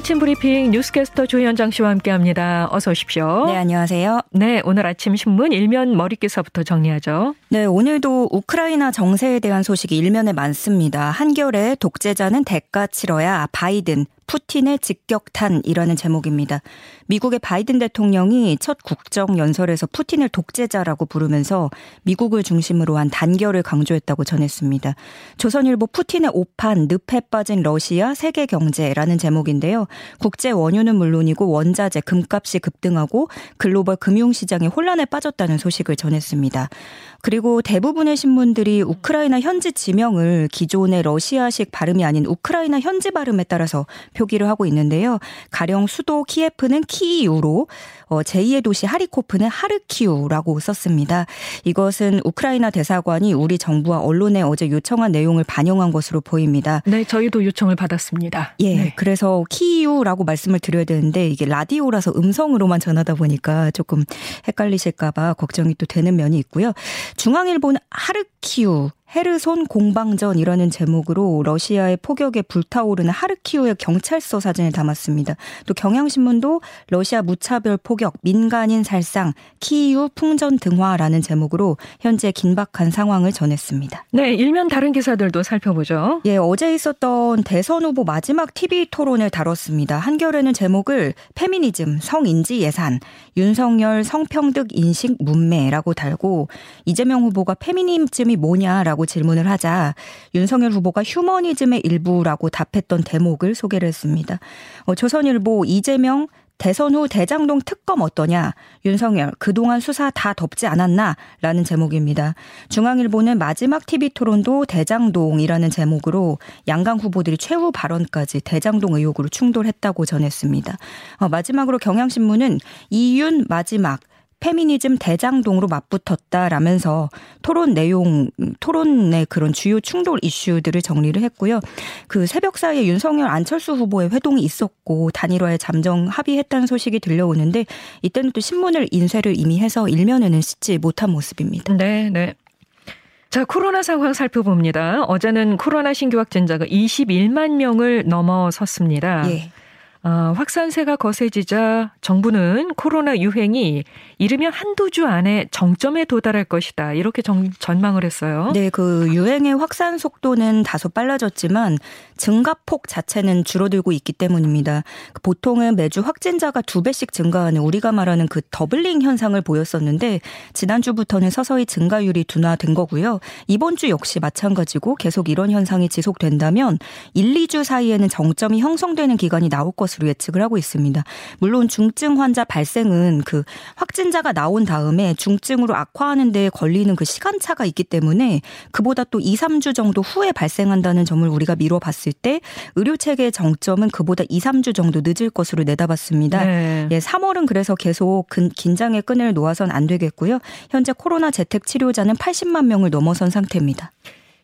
아침 브리핑 뉴스캐스터 조현정 씨와 함께합니다. 어서 오십시오. 네, 안녕하세요. 네, 오늘 아침 신문 일면 머릿기사부터 정리하죠. 네, 오늘도 우크라이나 정세에 대한 소식이 일면에 많습니다. 한겨레 독재자는 대가 치러야 바이든 푸틴의 직격탄이라는 제목입니다. 미국의 바이든 대통령이 첫 국정 연설에서 푸틴을 독재자라고 부르면서 미국을 중심으로 한 단결을 강조했다고 전했습니다. 조선일보 푸틴의 오판, 늪에 빠진 러시아 세계 경제라는 제목인데요. 국제 원유는 물론이고 원자재, 금값이 급등하고 글로벌 금융 시장이 혼란에 빠졌다는 소식을 전했습니다. 그리고 대부분의 신문들이 우크라이나 현지 지명을 기존의 러시아식 발음이 아닌 우크라이나 현지 발음에 따라서 표기를 하고 있는데요. 가령 수도 키예프는 키이우로 어, 제2의 도시 하리코프는 하르키우라고 썼습니다. 이것은 우크라이나 대사관이 우리 정부와 언론에 어제 요청한 내용을 반영한 것으로 보입니다. 네, 저희도 요청을 받았습니다. 예, 네. 그래서 키이우라고 말씀을 드려야 되는데 이게 라디오라서 음성으로만 전하다 보니까 조금 헷갈리실까봐 걱정이 또 되는 면이 있고요. 중앙일보는 하르키우 헤르손 공방전이라는 제목으로 러시아의 포격에 불타오르는 하르키우의 경찰서 사진을 담았습니다. 또 경향신문도 러시아 무차별 포격, 민간인 살상, 키이우 풍전 등화라는 제목으로 현재 긴박한 상황을 전했습니다. 네, 일면 다른 기사들도 살펴보죠. 예, 어제 있었던 대선 후보 마지막 TV 토론을 다뤘습니다. 한겨레는 제목을 페미니즘, 성인지 예산, 윤석열 성평등 인식 문매라고 달고 이재명 후보가 페미니즘이 뭐냐라고 질문을 하자 윤석열 후보가 휴머니즘의 일부라고 답했던 대목을 소개를 했습니다. 어, 조선일보 이재명 대선 후 대장동 특검 어떠냐? 윤석열 그동안 수사 다 덮지 않았나? 라는 제목입니다. 중앙일보는 마지막 TV 토론도 대장동이라는 제목으로 양강 후보들이 최후 발언까지 대장동 의혹으로 충돌했다고 전했습니다. 어, 마지막으로 경향신문은 이윤 마지막 페미니즘 대장동으로 맞붙었다라면서 토론 내용, 토론의 그런 주요 충돌 이슈들을 정리를 했고요. 그 새벽 사이에 윤석열 안철수 후보의 회동이 있었고 단일화에 잠정 합의했다는 소식이 들려오는데 이때는 또 신문을 인쇄를 이미 해서 일면에는 싣지 못한 모습입니다. 네, 네. 자, 코로나 상황 살펴봅니다. 어제는 코로나 신규 확진자가 21만 명을 넘어섰습니다. 예. 어, 확산세가 거세지자 정부는 코로나 유행이 이르면 한두 주 안에 정점에 도달할 것이다. 이렇게 정, 전망을 했어요. 네, 그 유행의 확산 속도는 다소 빨라졌지만 증가폭 자체는 줄어들고 있기 때문입니다. 보통은 매주 확진자가 두 배씩 증가하는 우리가 말하는 그 더블링 현상을 보였었는데 지난주부터는 서서히 증가율이 둔화된 거고요. 이번 주 역시 마찬가지고 계속 이런 현상이 지속된다면 1, 2주 사이에는 정점이 형성되는 기간이 나올 것 것으로 예측을 하고 있습니다. 물론 중증 환자 발생은 그 확진자가 나온 다음에 중증으로 악화하는 데 걸리는 그 시간차가 있기 때문에 그보다 또 2, 3주 정도 후에 발생한다는 점을 우리가 미뤄봤을 때 의료 체계의 정점은 그보다 2, 3주 정도 늦을 것으로 내다봤습니다. 네. 예, 3월은 그래서 계속 긴장의 끈을 놓아선 안 되겠고요. 현재 코로나 재택 치료자는 80만 명을 넘어선 상태입니다.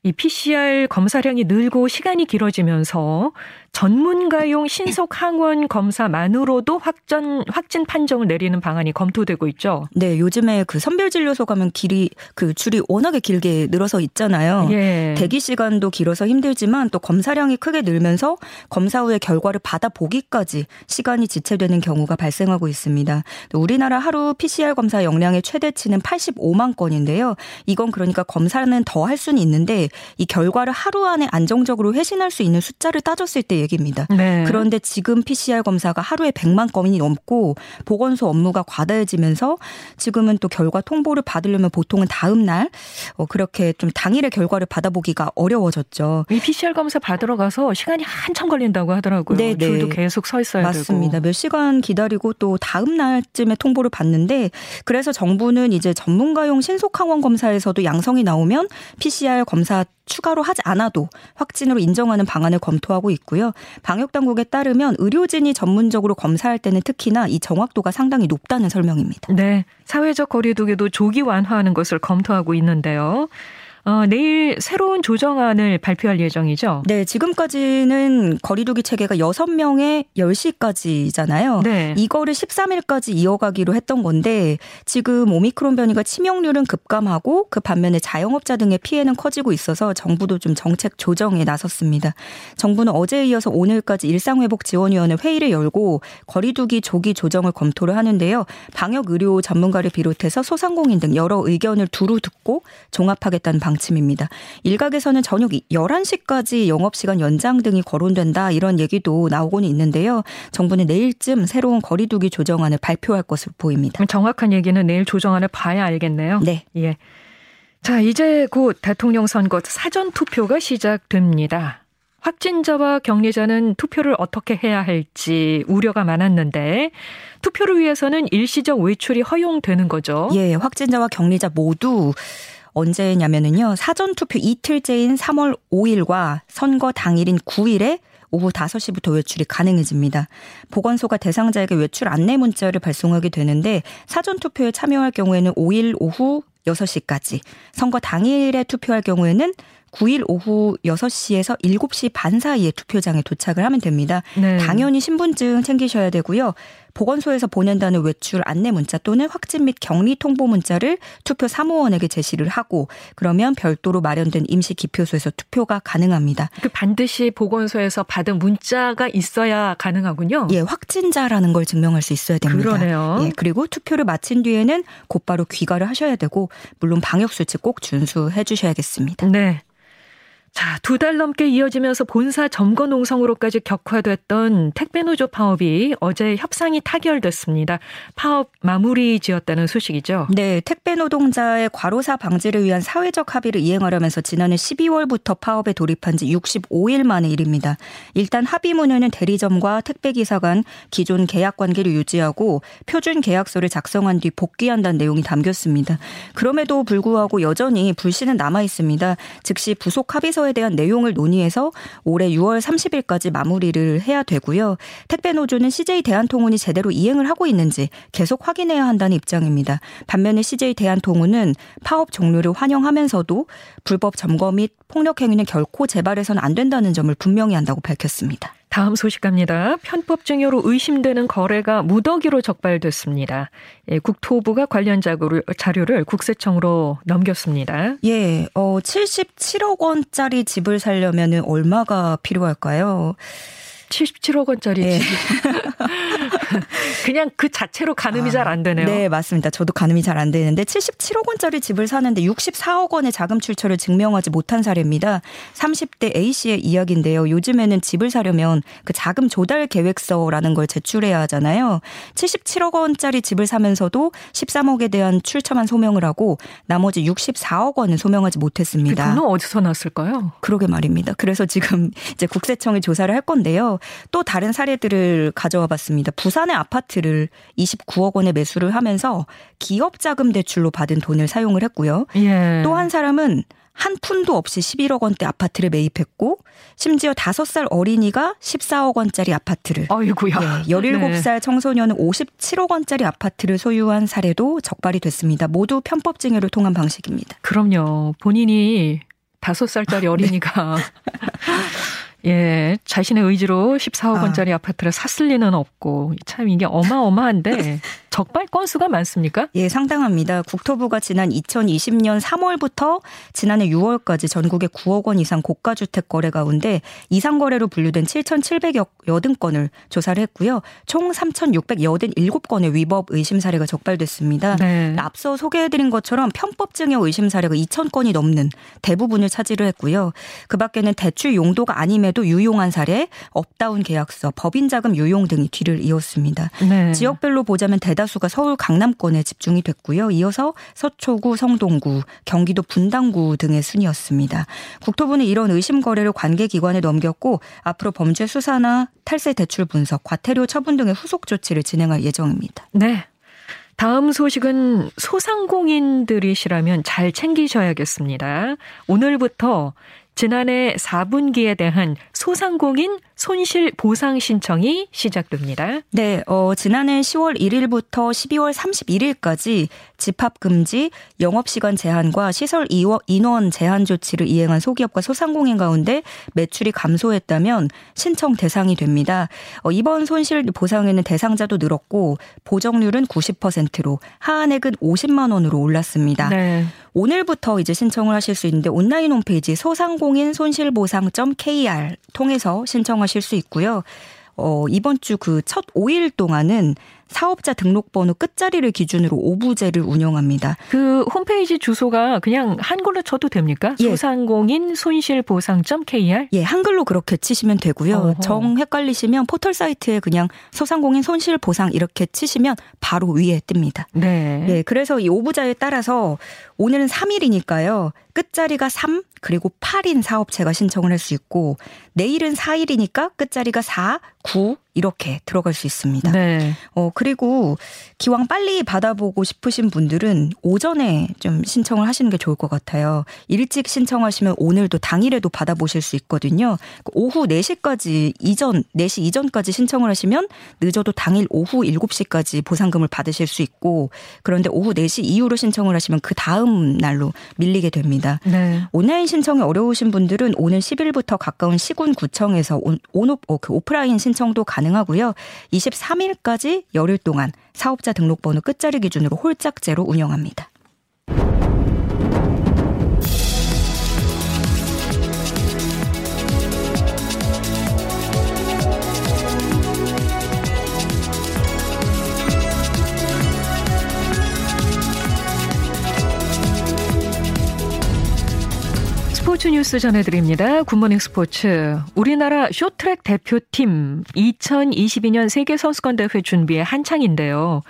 이 PCR 검사량이 늘고 시간이 길어지면서 전문가용 신속 항원 검사만으로도 확전 확진 판정을 내리는 방안이 검토되고 있죠. 네, 요즘에 그 선별 진료소 가면 길이 그 줄이 워낙에 길게 늘어서 있잖아요. 예. 대기 시간도 길어서 힘들지만 또 검사량이 크게 늘면서 검사 후에 결과를 받아 보기까지 시간이 지체되는 경우가 발생하고 있습니다. 우리나라 하루 PCR 검사 용량의 최대치는 85만 건인데요. 이건 그러니까 검사는 더 할 수는 있는데 이 결과를 하루 안에 안정적으로 회신할 수 있는 숫자를 따졌을 때 얘기입니다. 네. 그런데 지금 PCR 검사가 하루에 100만 건이 넘고 보건소 업무가 과다해지면서 지금은 또 결과 통보를 받으려면 보통은 다음 날 어, 그렇게 좀 당일의 결과를 받아보기가 어려워졌죠. 이 PCR 검사 받으러 가서 시간이 한참 걸린다고 하더라고요. 네, 네. 줄도 계속 서 있어야 맞습니다. 되고. 맞습니다. 몇 시간 기다리고 또 다음 날쯤에 통보를 받는데 그래서 정부는 이제 전문가용 신속항원 검사에서도 양성이 나오면 PCR 검사 추가로 하지 않아도 확진으로 인정하는 방안을 검토하고 있고요. 방역 당국에 따르면 의료진이 전문적으로 검사할 때는 특히나 이 정확도가 상당히 높다는 설명입니다. 네. 사회적 거리두기도 조기 완화하는 것을 검토하고 있는데요. 어, 내일 새로운 조정안을 발표할 예정이죠? 네, 지금까지는 거리두기 체계가 6명에 10시까지잖아요. 네. 이거를 13일까지 이어가기로 했던 건데 지금 오미크론 변이가 치명률은 급감하고 그 반면에 자영업자 등의 피해는 커지고 있어서 정부도 좀 정책 조정에 나섰습니다. 정부는 어제에 이어서 오늘까지 일상회복 지원위원회 회의를 열고 거리두기 조기 조정을 검토를 하는데요. 방역 의료 전문가를 비롯해서 소상공인 등 여러 의견을 두루 듣고 종합하겠다는 방 방침입니다. 일각에서는 저녁 11시까지 영업시간 연장 등이 거론된다 이런 얘기도 나오고는 있는데요. 정부는 내일쯤 새로운 거리두기 조정안을 발표할 것으로 보입니다. 정확한 얘기는 내일 조정안을 봐야 알겠네요. 네. 예. 자, 이제 곧 대통령 선거 사전 투표가 시작됩니다. 확진자와 격리자는 투표를 어떻게 해야 할지 우려가 많았는데 투표를 위해서는 일시적 외출이 허용되는 거죠. 예, 확진자와 격리자 모두 언제냐면은요. 사전 투표 이틀째인 3월 5일과 선거 당일인 9일에 오후 5시부터 외출이 가능해집니다. 보건소가 대상자에게 외출 안내 문자를 발송하게 되는데 사전 투표에 참여할 경우에는 5일 오후 6시까지, 선거 당일에 투표할 경우에는 9일 오후 6시에서 7시 반 사이에 투표장에 도착을 하면 됩니다. 네. 당연히 신분증 챙기셔야 되고요. 보건소에서 보낸다는 외출 안내 문자 또는 확진 및 격리 통보 문자를 투표 사무원에게 제시를 하고 그러면 별도로 마련된 임시 기표소에서 투표가 가능합니다. 그 반드시 보건소에서 받은 문자가 있어야 가능하군요. 예, 확진자라는 걸 증명할 수 있어야 됩니다. 그러네요. 예, 그리고 투표를 마친 뒤에는 곧바로 귀가를 하셔야 되고 물론 방역 수칙 꼭 준수해 주셔야겠습니다. 네. 자, 두 달 넘게 이어지면서 본사 점거 농성으로까지 격화됐던 택배 노조 파업이 어제 협상이 타결됐습니다. 파업 마무리 지었다는 소식이죠. 네, 택배 노동자의 과로사 방지를 위한 사회적 합의를 이행하려면서 지난해 12월부터 파업에 돌입한 지 65일 만의 일입니다. 일단 합의문에는 대리점과 택배 기사 간 기존 계약 관계를 유지하고 표준 계약서를 작성한 뒤 복귀한다는 내용이 담겼습니다. 그럼에도 불구하고 여전히 불씨는 남아 있습니다. 즉시 부속 합의서 문서에 대한 내용을 논의해서 올해 6월 30일까지 마무리를 해야 되고요. 택배 노조는 CJ 대한통운이 제대로 이행을 하고 있는지 계속 확인해야 한다는 입장입니다. 반면에 CJ 대한통운은 파업 종료를 환영하면서도 불법 점거 및 폭력 행위는 결코 재발해서는 안 된다는 점을 분명히 한다고 밝혔습니다. 다음 소식 갑니다. 편법 증여로 의심되는 거래가 무더기로 적발됐습니다. 예, 국토부가 관련 자료를, 자료를 국세청으로 넘겼습니다. 예, 어, 77억 원짜리 집을 살려면 얼마가 필요할까요? 77억 원짜리 네. 집. 그냥 그 자체로 가늠이 아, 잘안 되네요. 네, 맞습니다. 저도 가늠이 잘 안 되는데 77억 원짜리 집을 사는데 64억 원의 자금 출처를 증명하지 못한 사례입니다. 30대 A 씨의 이야기인데요. 요즘에는 집을 사려면 그 자금 조달 계획서라는 걸 제출해야 하잖아요. 77억 원짜리 집을 사면서도 13억에 대한 출처만 소명을 하고 나머지 64억 원은 소명하지 못했습니다. 그 돈은 어디서 났을까요? 그러게 말입니다. 그래서 지금 이제 국세청이 조사를 할 건데요. 또 다른 사례들을 가져와 봤습니다. 부산의 아파트 를 29억 원에 매수를 하면서 기업 자금 대출로 받은 돈을 사용을 했고요. 예. 또한 사람은 한 푼도 없이 11억 원대 아파트를 매입했고 심지어 5살 어린이가 14억 원짜리 아파트를 아이고야. 네, 17살 네. 청소년은 57억 원짜리 아파트를 소유한 사례도 적발이 됐습니다. 모두 편법 증여를 통한 방식입니다. 그럼요. 본인이 5살짜리 어린이가 네. 예, 자신의 의지로 14억 원짜리 아. 아파트를 샀을 리는 없고 참 이게 어마어마한데 적발 건수가 많습니까? 예, 상당합니다. 국토부가 지난 2020년 3월부터 지난해 6월까지 전국에 9억 원 이상 고가 주택 거래 가운데 이상 거래로 분류된 7,780건을 조사를 했고요. 총 3,687건의 위법 의심 사례가 적발됐습니다. 네. 앞서 소개해드린 것처럼 편법 증여 의심 사례가 2,000건이 넘는 대부분을 차지를 했고요. 그 밖에는 대출 용도가 아님에도 유용한 사례, 업다운 계약서, 법인 자금 유용 등이 뒤를 이었습니다. 네. 지역별로 보자면 대다 대다수가 서울 강남권에 집중이 됐고요. 이어서 서초구, 성동구, 경기도 분당구 등의 순이었습니다. 국토부는 이런 의심 거래를 관계 기관에 넘겼고 앞으로 범죄 수사나 탈세 대출 분석, 과태료 처분 등의 후속 조치를 진행할 예정입니다. 네. 다음 소식은 소상공인들이시라면 잘 챙기셔야겠습니다. 오늘부터 지난해 4분기에 대한 소상공인 손실 보상 신청이 시작됩니다. 네, 어, 지난해 10월 1일부터 12월 31일까지 집합 금지, 영업 시간 제한과 시설 인원 제한 조치를 이행한 소기업과 소상공인 가운데 매출이 감소했다면 신청 대상이 됩니다. 어, 이번 손실 보상에는 대상자도 늘었고 보정률은 90%로 하한액은 50만 원으로 올랐습니다. 네. 오늘부터 이제 신청을 하실 수 있는데 온라인 홈페이지 소상공인 손실보상.kr 통해서 신청하실 수 있고요. 어, 이번 주 그 첫 5일 동안은 사업자 등록번호 끝자리를 기준으로 오부제를 운영합니다. 그 홈페이지 주소가 그냥 한글로 쳐도 됩니까? 예. 소상공인 손실보상.kr? 예, 한글로 그렇게 치시면 되고요. 어허. 정 헷갈리시면 포털 사이트에 그냥 소상공인 손실보상 이렇게 치시면 바로 위에 뜹니다. 네. 네, 그래서 이 오부자에 따라서 오늘은 3일이니까요. 끝자리가 3 그리고 8인 사업체가 신청을 할 수 있고 내일은 4일이니까 끝자리가 4, 9 이렇게 들어갈 수 있습니다. 네. 어, 그리고 기왕 빨리 받아보고 싶으신 분들은 오전에 좀 신청을 하시는 게 좋을 것 같아요. 일찍 신청하시면 오늘도 당일에도 받아보실 수 있거든요. 그 오후 4시까지 이전, 4시 이전까지 신청을 하시면 늦어도 당일 오후 7시까지 보상금을 받으실 수 있고 그런데 오후 4시 이후로 신청을 하시면 그 다음 날로 밀리게 됩니다. 네. 온라인 신청이 어려우신 분들은 오늘 10일부터 가까운 시군 구청에서 온, 온, 어, 그 오프라인 신청도 가능 가능하고요. 23일까지 열흘 동안 사업자 등록번호 끝자리 기준으로 홀짝제로 운영합니다. 스포츠 뉴스 전해드립니다. 굿모닝 스포츠. 우리나라 쇼트랙 대표팀 2022년 세계선수권 대회 준비에 한창인데요.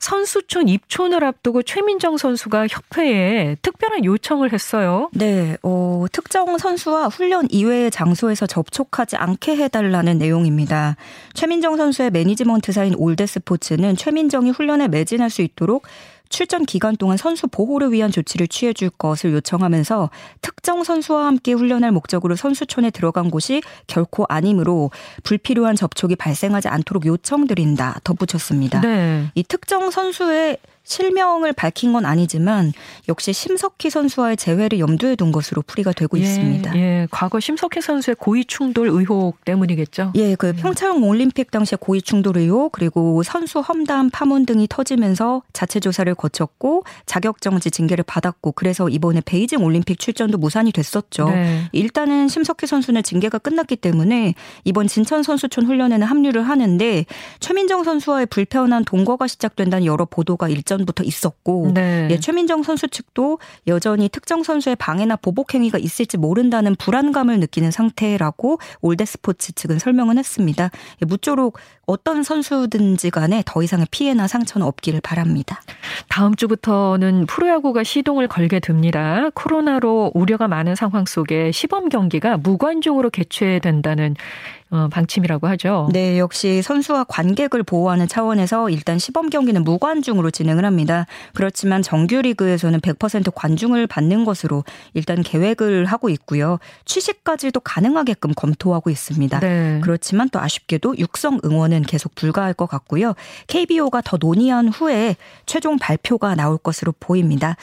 선수촌 입촌을 앞두고 최민정 선수가 협회에 특별한 요청을 했어요. 네, 어, 특정 선수와 훈련 이외의 장소에서 접촉하지 않게 해달라는 내용입니다. 최민정 선수의 매니지먼트사인 올드스포츠는 최민정이 훈련에 매진할 수 있도록 출전 기간 동안 선수 보호를 위한 조치를 취해 줄 것을 요청하면서 특정 선수와 함께 훈련할 목적으로 선수촌에 들어간 곳이 결코 아니므로 불필요한 접촉이 발생하지 않도록 요청드린다 덧붙였습니다. 네. 이 특정 선수의 실명을 밝힌 건 아니지만 역시 심석희 선수와의 재회를 염두에 둔 것으로 풀이가 되고 예, 있습니다. 예, 과거 심석희 선수의 고의 충돌 의혹 때문이겠죠. 예, 그 평창 올림픽 당시에 고의 충돌 의혹 그리고 선수 험담 파문 등이 터지면서 자체 조사를 거쳤고 자격 정지 징계를 받았고 그래서 이번에 베이징 올림픽 출전도 무산이 됐었죠. 네. 일단은 심석희 선수는 징계가 끝났기 때문에 이번 진천 선수촌 훈련에는 합류를 하는데 최민정 선수와의 불편한 동거가 시작된다는 여러 보도가 일전 전부터 있었고 네. 예, 최민정 선수 측도 여전히 특정 선수의 방해나 보복 행위가 있을지 모른다는 불안감을 느끼는 상태라고 올드스포츠 측은 설명은 했습니다. 예, 무쪼록 어떤 선수든지 간에 더 이상의 피해나 상처는 없기를 바랍니다. 다음 주부터는 프로야구가 시동을 걸게 됩니다. 코로나로 우려가 많은 상황 속에 시범 경기가 무관중으로 개최된다는 어, 방침이라고 하죠. 네, 역시 선수와 관객을 보호하는 차원에서 일단 시범 경기는 무관중으로 진행을 합니다. 그렇지만 정규 리그에서는 100% 관중을 받는 것으로 일단 계획을 하고 있고요. 취식까지도 가능하게끔 검토하고 있습니다. 네. 그렇지만 또 아쉽게도 육성 응원은 계속 불가할 것 같고요. KBO가 더 논의한 후에 최종 발표가 나올 것으로 보입니다.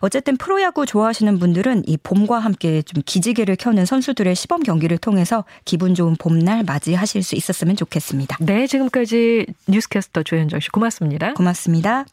어쨌든 프로야구 좋아하시는 분들은 이 봄과 함께 좀 기지개를 켜는 선수들의 시범 경기를 통해서 기분 좋은 봄날 맞이하실 수 있었으면 좋겠습니다. 네, 지금까지 뉴스캐스터 조현정 씨 고맙습니다. 고맙습니다.